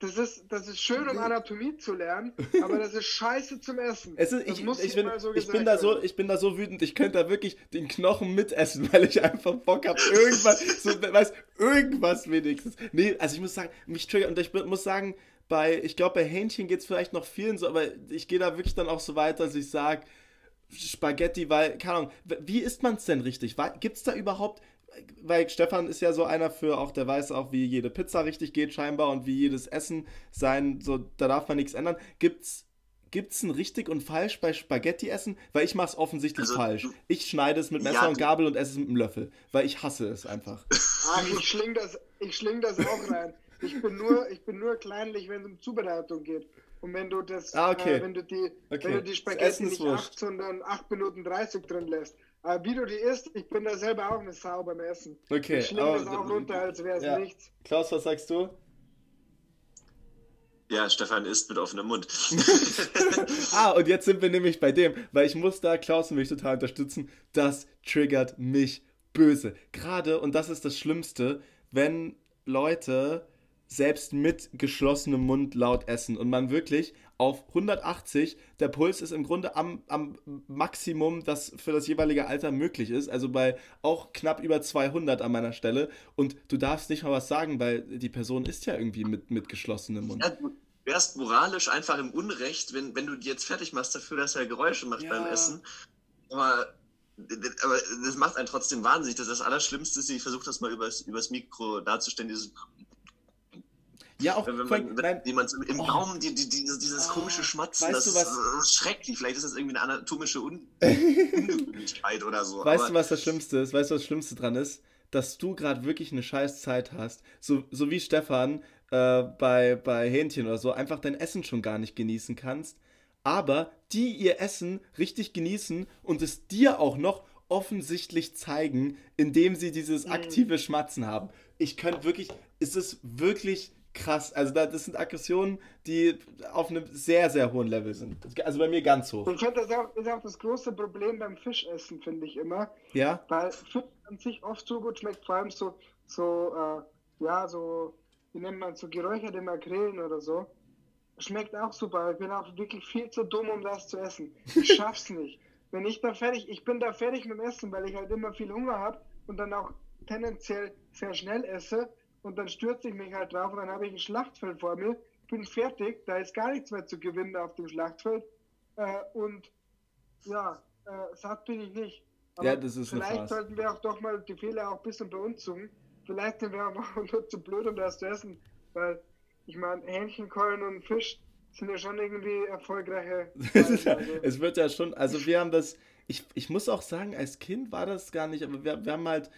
das ist, das ist schön, um Anatomie zu lernen, aber das ist scheiße zum Essen. Es ist, ich, ich, bin, so ich, bin da so, ich bin da so wütend, ich könnte da wirklich den Knochen mitessen, weil ich einfach Bock habe, irgendwas, so, weiß, irgendwas wenigstens. Nee, also ich muss sagen, mich triggert, und ich muss sagen, bei, ich glaube, bei Hähnchen geht es vielleicht noch vielen so, aber ich gehe da wirklich dann auch so weit, dass ich sage, Spaghetti, weil, keine Ahnung, wie isst man es denn richtig? Gibt es da überhaupt, weil Stefan ist ja so einer für auch, der weiß auch, wie jede Pizza richtig geht scheinbar und wie jedes Essen sein, so, da darf man nichts ändern. Gibt's Gibt's ein richtig und falsch bei Spaghetti essen? Weil ich mache es offensichtlich also, falsch. Ich schneide es mit Messer ja, und Gabel und esse es mit einem Löffel, weil ich hasse es einfach. Ach, ich schling das, ich schling das auch rein. Ich bin nur, ich bin nur kleinlich, wenn es um Zubereitung geht. Und wenn du das, ah, okay. äh, wenn du die, okay. wenn du die Spaghetti nicht 8, sondern 8 Minuten 30 drin lässt. Aber wie du die isst, ich bin da selber auch eine Sau beim Essen. Okay. Ich schlinge das auch runter, als wäre es ja. nichts. Klaus, was sagst du? Ja, Stefan isst mit offenem Mund. ah, und jetzt sind wir nämlich bei dem, weil ich muss da Klaus und mich total unterstützen. Das triggert mich böse. Gerade, und das ist das Schlimmste, wenn Leute selbst mit geschlossenem Mund laut essen und man wirklich auf 180, der Puls ist im Grunde am, am Maximum, das für das jeweilige Alter möglich ist, also bei auch knapp über 200 an meiner Stelle und du darfst nicht mal was sagen, weil die Person ist ja irgendwie mit, mit geschlossenem Mund. Ja, du, wärst moralisch einfach im Unrecht, wenn, wenn du die jetzt fertig machst dafür, dass er Geräusche macht Ja. beim Essen. Aber, aber das macht einen trotzdem wahnsinnig. Das, das Allerschlimmste ist, ich versuche das mal übers, übers Mikro darzustellen, dieses, Ja, auch wenn, wenn, man, wenn nein, jemand im Oh. Raum die, die, dieses, dieses Ah, komische Schmatzen, weißt das du ist was- äh, schrecklich. Vielleicht ist das irgendwie eine anatomische Un Ungewöhnlichkeit oder so. Weißt du, was das Schlimmste ist? Weißt du, was das Schlimmste dran ist? Dass du gerade wirklich eine scheiß Zeit hast. So, so wie Stefan äh, bei, bei Hähnchen oder so, einfach dein Essen schon gar nicht genießen kannst. Aber die ihr Essen richtig genießen und es dir auch noch offensichtlich zeigen, indem sie dieses aktive Schmatzen haben. Ich könnte wirklich, es ist wirklich krass. Also da, das sind Aggressionen, die auf einem sehr, sehr hohen Level sind. Also bei mir ganz hoch. Ich finde, das ist auch das große Problem beim Fischessen, finde ich immer. Ja? Weil Fisch an sich oft so gut schmeckt, vor allem so, so äh, ja, so, wie nennt man so geräucherte Makrelen oder so. Schmeckt auch super. Ich bin auch wirklich viel zu dumm, um das zu essen. Ich schaff's nicht. Wenn ich da fertig, ich bin da fertig mit dem Essen, weil ich halt immer viel Hunger habe und dann auch tendenziell sehr schnell esse und dann stürze ich mich halt drauf und dann habe ich ein Schlachtfeld vor mir, bin fertig, da ist gar nichts mehr zu gewinnen auf dem Schlachtfeld äh, und ja, äh, satt bin ich nicht. Ja, das ist vielleicht sollten wir auch doch mal die Fehler auch ein bisschen bei uns suchen. Vielleicht sind wir auch nur zu blöd, um das zu essen, weil ich meine, Hähnchenkeulen und Fisch sind ja schon irgendwie erfolgreiche. Ja, also. es wird ja schon, also wir haben das, ich, ich muss auch sagen, als Kind war das gar nicht, aber wir, wir haben halt,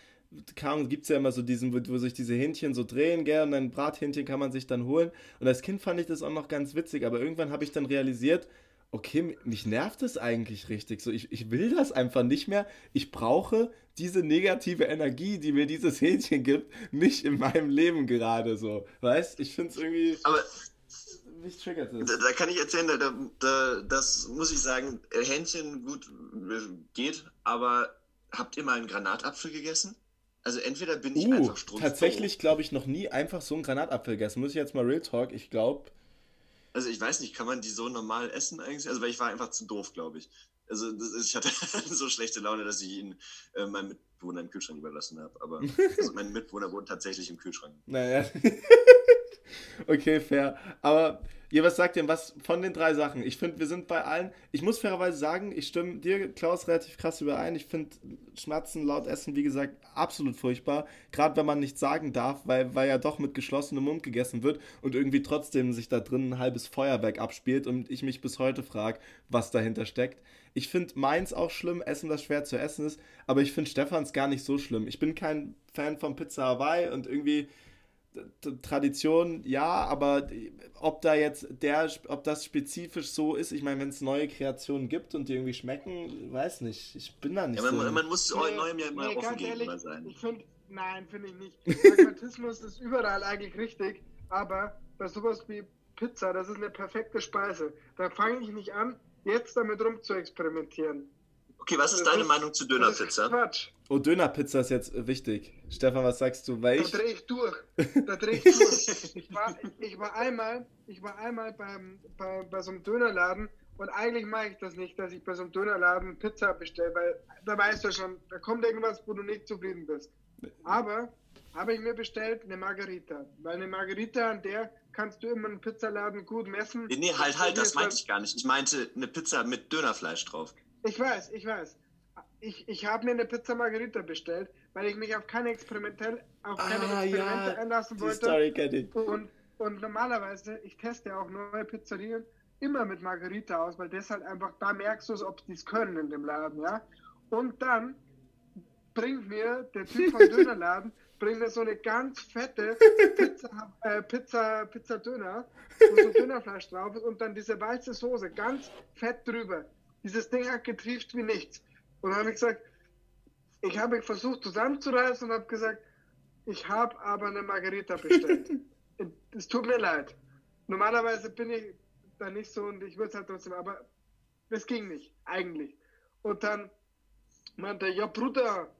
gibt es ja immer so diesen, wo, wo sich diese Hähnchen so drehen, gell, und ein Brathähnchen kann man sich dann holen. Und als Kind fand ich das auch noch ganz witzig, aber irgendwann habe ich dann realisiert, okay, mich nervt es eigentlich richtig. So, ich, ich will das einfach nicht mehr. Ich brauche diese negative Energie, die mir dieses Hähnchen gibt, nicht in meinem Leben gerade so. Weißt? Ich finde es irgendwie. aber Mich triggert es. Da, da kann ich erzählen, da, da, das muss ich sagen, äh, Hähnchen gut äh, geht, aber habt ihr mal einen Granatapfel gegessen? Also entweder bin ich Uh, einfach strunzdoof. tatsächlich glaube ich noch nie einfach so einen Granatapfel gegessen. Muss ich jetzt mal Real Talk, ich glaube. Also ich weiß nicht, kann man die so normal essen eigentlich? Also weil ich war einfach zu doof, glaube ich. Also ist, ich hatte so schlechte Laune, dass ich ihn äh, meinem Mitbewohner im Kühlschrank überlassen habe. Aber also mein Mitbewohner wohnt tatsächlich im Kühlschrank. Naja. okay, fair. Aber ihr, was sagt ihr, was von den drei Sachen? Ich finde, wir sind bei allen. Ich muss fairerweise sagen, ich stimme dir, Klaus, relativ krass überein. Ich finde Schmatzen laut Essen, wie gesagt, absolut furchtbar. Gerade wenn man nichts sagen darf, weil, weil ja doch mit geschlossenem Mund gegessen wird und irgendwie trotzdem sich da drin ein halbes Feuerwerk abspielt und ich mich bis heute frage, was dahinter steckt. Ich finde meins auch schlimm, Essen, das schwer zu essen ist, aber ich finde Stefans gar nicht so schlimm. Ich bin kein Fan von Pizza Hawaii und irgendwie Tradition, ja, aber ob da jetzt der, ob das spezifisch so ist, ich meine, wenn es neue Kreationen gibt und die irgendwie schmecken, weiß nicht. Ich bin da nicht Ja, so. man, man muss Nee, neuem ja immer nee, offen ganz gegenüber ehrlich, sein. Ich finde, nein, finde ich nicht. Pragmatismus ist überall eigentlich richtig, aber bei sowas wie Pizza, das ist eine perfekte Speise. Da fange ich nicht an, jetzt damit rum zu experimentieren. Okay, was ist Das deine ist- Meinung zu Das ist Dönerpizza? Quatsch. oh, Dönerpizza ist jetzt wichtig. Stefan, was sagst du? Weil Da ich. drehe ich durch. Da drehe ich durch. Ich war, ich war einmal, ich war einmal beim, bei, bei so einem Dönerladen und eigentlich mache ich das nicht, dass ich bei so einem Dönerladen Pizza bestelle, weil da weißt du schon, da kommt irgendwas, wo du nicht zufrieden bist. Aber habe ich mir bestellt eine Margarita. Weil eine Margarita, an der kannst du immer einen Pizzaladen gut messen. Nee, nee, halt, halt, das meinte ich gar nicht. Ich meinte eine Pizza mit Dönerfleisch drauf. Ich weiß, ich weiß. Ich, ich habe mir eine Pizza Margarita bestellt, weil ich mich auf keine experimentell auf keine Ah, Experimente ja, einlassen wollte. Story kenne ich. Und, und normalerweise, ich teste ja auch neue Pizzerien immer mit Margarita aus, weil das halt einfach, da merkst du es, ob die es können in dem Laden, ja. Und dann bringt mir der Typ vom Dönerladen, bringt mir so eine ganz fette Pizza, äh, Pizza, Pizza Döner, wo so Dönerfleisch drauf ist und dann diese weiße Soße ganz fett drüber. Dieses Ding hat getrieft wie nichts. Und dann habe ich gesagt, ich habe versucht zusammenzureißen und habe gesagt, ich habe aber eine Margarita bestellt. es tut mir leid. Normalerweise bin ich da nicht so und ich würde es halt trotzdem, aber das ging nicht, eigentlich. Und dann meinte er, ja Bruder,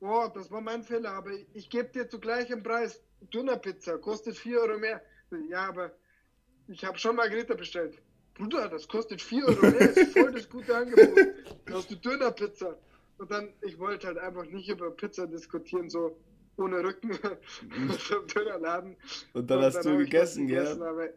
oh, das war mein Fehler, aber ich gebe dir zu gleichem Preis Dönerpizza, kostet 4 Euro mehr. Ja, aber ich habe schon Margarita bestellt. Bruder, das kostet 4 Euro mehr, das ist voll das gute Angebot. Da hast du Dönerpizza. Und dann, ich wollte halt einfach nicht über Pizza diskutieren, so ohne Rücken vom Dönerladen. Und dann hast du hab ich was gegessen, gell? aber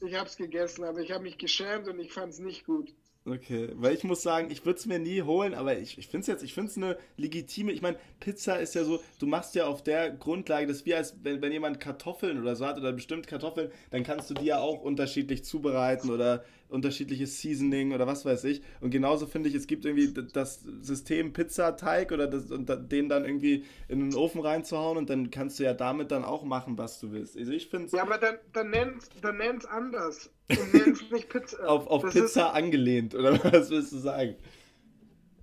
ich habe es gegessen, aber ich habe mich geschämt und ich fand es nicht gut. Okay, weil ich muss sagen, ich würde es mir nie holen, aber ich, ich finde es jetzt, ich finde es eine legitime, ich meine, Pizza ist ja so, du machst ja auf der Grundlage, dass wir als, wenn, wenn jemand Kartoffeln oder so hat oder bestimmt Kartoffeln, dann kannst du die ja auch unterschiedlich zubereiten oder unterschiedliches Seasoning oder was weiß ich. Und genauso finde ich, es gibt irgendwie das System Pizzateig oder das, und den dann irgendwie in den Ofen reinzuhauen und dann kannst du ja damit dann auch machen, was du willst. Also ich finde Ja, aber dann, dann nenn's, dann nenn's anders. Und nenn's nicht Pizza. auf, auf Das Pizza Ist, angelehnt, oder was willst du sagen?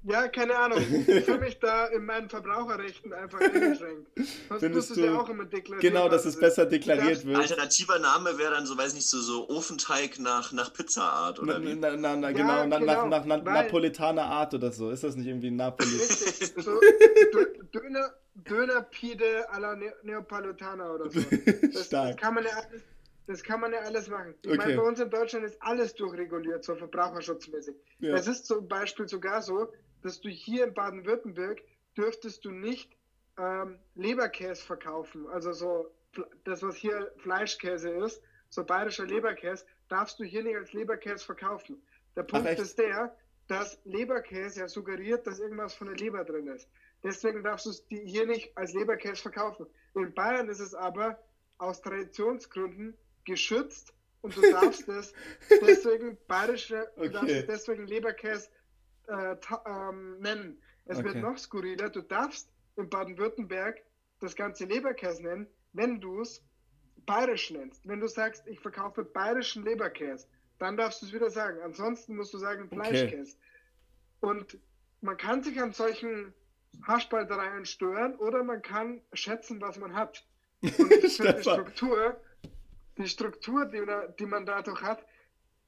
Ja, keine Ahnung. Ich fühle mich da in meinen Verbraucherrechten einfach eingeschränkt. Sonst Findest musst du es ja auch immer deklarieren. Genau, dass es besser deklariert wird. Alternativer Name wäre dann so, weiß nicht, so, so Ofenteig nach, nach Pizzaart Na, oder wie? na, na, na, Ja, genau, na, genau, nach, nach, nach Napoletaner Art oder so. Ist das nicht irgendwie Napoli? Richtig. So, Dö- Döner, Dönerpide à la Ne- Neapolitana oder so. Das, Stark. das, kann man ja alles, das kann man ja alles machen. Ich Okay. meine, bei uns in Deutschland ist alles durchreguliert, so verbraucherschutzmäßig. Ja. Es ist zum Beispiel sogar so, dass du hier in Baden-Württemberg dürftest du nicht ähm, Leberkäse verkaufen. Also so das, was hier Fleischkäse ist, so bayerischer Leberkäse, darfst du hier nicht als Leberkäse verkaufen. Der Punkt echt? ist der, dass Leberkäse ja suggeriert, dass irgendwas von der Leber drin ist. Deswegen darfst du es hier nicht als Leberkäse verkaufen. In Bayern ist es aber aus Traditionsgründen geschützt und du darfst es deswegen bayerische, Okay. es deswegen Leberkäse äh, ähm, nennen. Es Okay. wird noch skurriler, du darfst in Baden-Württemberg das ganze Leberkäse nennen, wenn du es bayerisch nennst. Wenn du sagst, ich verkaufe bayerischen Leberkäse, dann darfst du es wieder sagen. Ansonsten musst du sagen Fleischkäse. Und man kann sich an solchen Haarspaltereien stören oder man kann schätzen, was man hat. Und ich finde die. Struktur, die Struktur, die, man- die man dadurch hat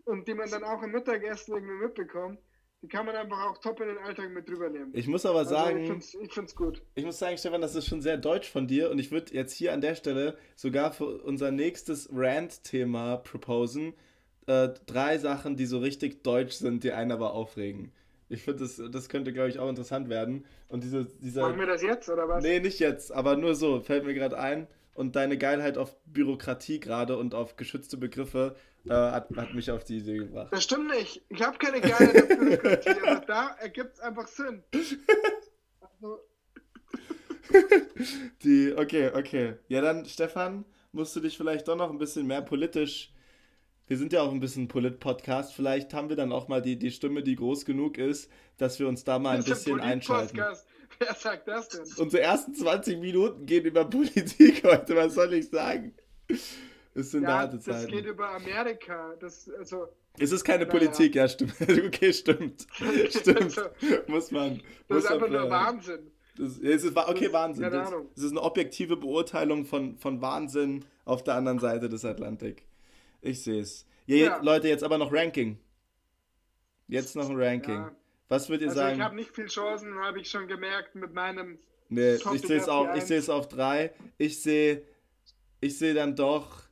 und die man dann auch im Mittagessen irgendwie mitbekommt, die kann man einfach auch top in den Alltag mit drüber nehmen. Ich muss aber Also ich sagen, finde es ich find's gut. ich muss sagen, Stefan, das ist schon sehr deutsch von dir und ich würde jetzt hier an der Stelle sogar für unser nächstes Rant-Thema proposen. Äh, drei Sachen, die so richtig deutsch sind, die einen aber aufregen. Ich finde, das, das könnte, glaube ich, auch interessant werden. Und diese, dieser. Machen wir das jetzt oder was? Nee, nicht jetzt, aber nur so, fällt mir gerade ein. Und deine Geilheit auf Bürokratie gerade und auf geschützte Begriffe äh, hat, hat mich auf die Idee gebracht. Das stimmt nicht. Ich habe keine geile Bürokratie, aber da ergibt es einfach Sinn. Also, Die, okay, okay. Ja, dann, Stefan, musst du dich vielleicht doch noch ein bisschen mehr politisch. Wir sind ja auch ein bisschen Polit-Podcast. Vielleicht haben wir dann auch mal die, die Stimme, die groß genug ist, dass wir uns da mal ein bisschen einschalten. Polit-Podcast. Wer sagt das denn? Unsere ersten 20 Minuten gehen über Politik heute. Was soll ich sagen? Es sind Ja, harte das Zeiten. geht über Amerika. Das, also, Es ist keine Naja. Politik, ja, stimmt. Okay, stimmt. Stimmt. Also, muss man. das muss ist einfach nur. Wahnsinn. Das, es ist, okay, Das- Wahnsinn. keine Das, Ahnung. das ist eine objektive Beurteilung von, von Wahnsinn auf der anderen Seite des Atlantik. Ich sehe es. Ja, Ja. Leute, jetzt aber noch Ranking. Jetzt noch ein Ranking. Ja. Was würdet ihr Also ich sagen? habe nicht viel Chancen, habe ich schon gemerkt mit meinem. Nee, Top ich sehe es auf die auch, ich Eins. sehe es auf drei. Ich sehe, ich sehe dann doch.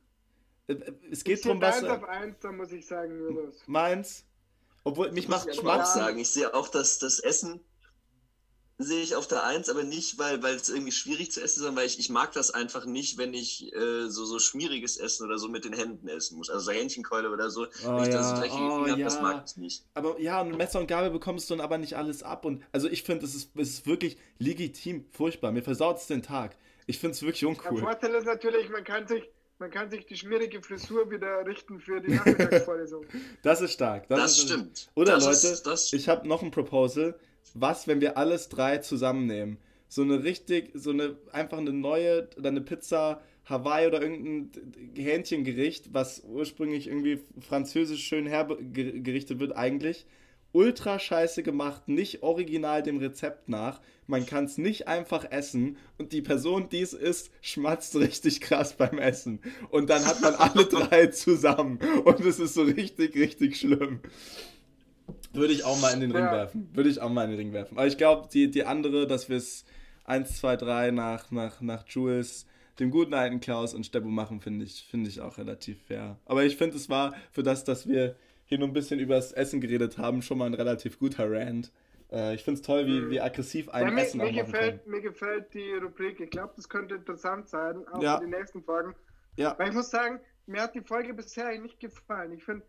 äh, äh, Es geht Ich drum, was. eins auf eins, da muss ich sagen, nur das. Meins. Obwohl, mich macht Ich auch sagen, ich sehe auch das, das Essen sehe ich auf der Eins, aber nicht, weil, weil es irgendwie schwierig zu essen ist, sondern weil ich, ich mag das einfach nicht, wenn ich äh, so, so schmieriges Essen oder so mit den Händen essen muss. Also so Hähnchenkeule oder so. Oh wenn ich da ja, so dreckige oh Finger habe, das ja. mag ich nicht. Aber ja, und Messer und Gabel bekommst du dann aber nicht alles ab. Und also ich finde, es ist, es ist wirklich legitim furchtbar. Mir versaut es den Tag. Ich finde es wirklich Der uncool. Vorteil ist natürlich, man kann sich, man kann sich die schmierige Frisur wieder richten für die Nachmittagsvorlesung. Das ist stark. Das, Das ist, stimmt. Oder Das Leute, ist- das- ich habe noch ein Proposal. Was, wenn wir alles drei zusammennehmen? So eine richtig, so eine, einfach eine neue, oder eine Pizza Hawaii oder irgendein Hähnchengericht, was ursprünglich irgendwie französisch schön hergerichtet wird eigentlich. Ultra scheiße gemacht, nicht original dem Rezept nach. Man kann es nicht einfach essen und die Person, die es isst, schmatzt richtig krass beim Essen. Und dann hat man alle drei zusammen und es ist so richtig, richtig schlimm. Würde ich auch mal in den Ring Ja. werfen. Würde ich auch mal in den Ring werfen. Aber ich glaube, die, die andere, dass wir es 1, 2, 3 nach, nach, nach Jules, dem guten alten Klaus und Steppo machen, finde ich, finde ich auch relativ fair. Aber ich finde, es war für das, dass wir hier nur ein bisschen über das Essen geredet haben, schon mal ein relativ guter Rant. Äh, ich finde es toll, wie, wie aggressiv ein Ja, mir, Essen auch mir, machen kann. gefällt, mir gefällt die Rubrik. Ich glaube, das könnte interessant sein, auch Ja. für die nächsten Folgen. Ja, Weil ich muss sagen, mir hat die Folge bisher nicht gefallen. Ich finde,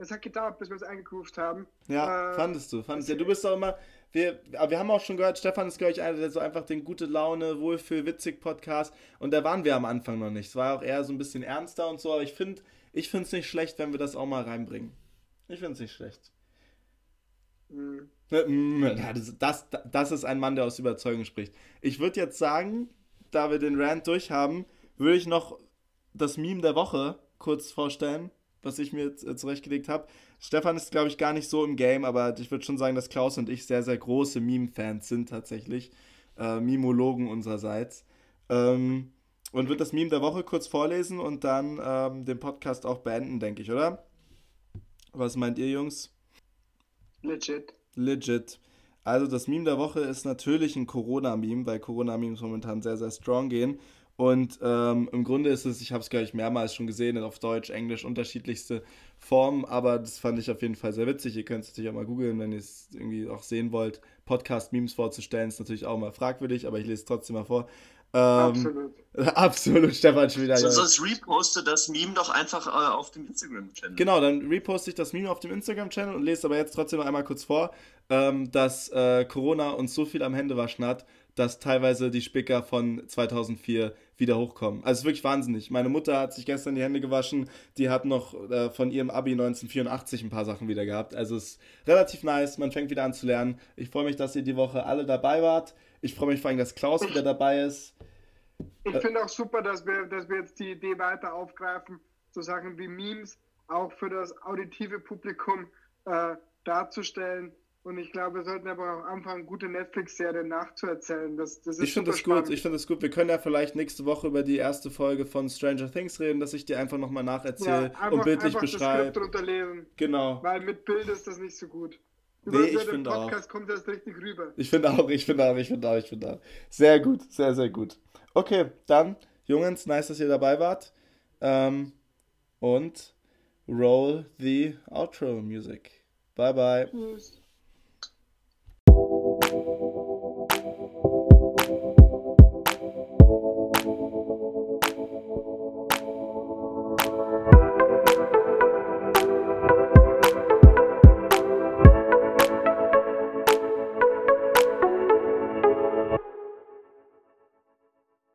es hat gedauert, bis wir es eingegroovt haben. Ja, Äh, fandest du, fandest du. Ja, du bist doch immer, wir, aber wir haben auch schon gehört, Stefan ist, glaube ich, einer, der so einfach den gute Laune, Wohlfühl, witzig Podcast und da waren wir am Anfang noch nicht. Es war auch eher so ein bisschen ernster und so, aber ich finde ich finde es nicht schlecht, wenn wir das auch mal reinbringen. Ich finde es nicht schlecht. mh. Ja, Das, das, das ist ein Mann, der aus Überzeugung spricht. Ich würde jetzt sagen, da wir den Rant durch haben, würde ich noch das Meme der Woche kurz vorstellen, was ich mir jetzt, äh, zurechtgelegt habe. Stefan ist, glaube ich, gar nicht so im Game, aber ich würde schon sagen, dass Klaus und ich sehr, sehr große Meme-Fans sind tatsächlich. Äh, Mimologen unsererseits. Ähm, und wird das Meme der Woche kurz vorlesen und dann ähm, den Podcast auch beenden, denke ich, oder? Was meint ihr, Jungs? Legit. Legit. Also das Meme der Woche ist natürlich ein Corona-Meme, weil Corona-Memes momentan sehr, sehr strong gehen. Und ähm, im Grunde ist es, ich habe es, glaube ich, mehrmals schon gesehen, auf Deutsch, Englisch, unterschiedlichste Formen, aber das fand ich auf jeden Fall sehr witzig. Ihr könnt es natürlich auch mal googeln, wenn ihr es irgendwie auch sehen wollt. Podcast-Memes vorzustellen, ist natürlich auch mal fragwürdig, aber ich lese es trotzdem mal vor. Ähm, Absolut. absolut, Stefan schon wieder. So, sonst reposte das Meme doch einfach äh, auf dem Instagram-Channel. Genau, dann reposte ich das Meme auf dem Instagram-Channel und lese aber jetzt trotzdem noch einmal kurz vor, ähm, dass äh, Corona uns so viel am Händewaschen hat, dass teilweise die Spicker von 2004 wieder hochkommen. Also es ist wirklich wahnsinnig. Meine Mutter hat sich gestern die Hände gewaschen, die hat noch äh, von ihrem Abi 1984 ein paar Sachen wieder gehabt. Also es ist relativ nice, man fängt wieder an zu lernen. Ich freue mich, dass ihr die Woche alle dabei wart. Ich freue mich vor allem, dass Klaus wieder dabei ist. Ich finde auch super, dass wir, dass wir jetzt die Idee weiter aufgreifen, so Sachen wie Memes auch für das auditive Publikum äh, darzustellen. Und ich glaube, wir sollten aber auch anfangen, gute Netflix-Serien nachzuerzählen. Das, das ist Ich finde das gut, ich finde das gut. Wir können ja vielleicht nächste Woche über die erste Folge von Stranger Things reden, dass ich dir einfach nochmal ja, nacherzähle einfach, und bildlich beschreibe. Skript drunter lesen, Genau. weil mit Bild ist das nicht so gut. Nee, Über, ich über den finde auch. Podcast kommt das richtig rüber. Ich finde auch, ich finde auch, ich finde auch, ich finde auch. Sehr gut, sehr, sehr gut. Okay, dann, Jungs, nice, dass ihr dabei wart. Ähm, und roll the outro music. Bye, bye. Tschüss.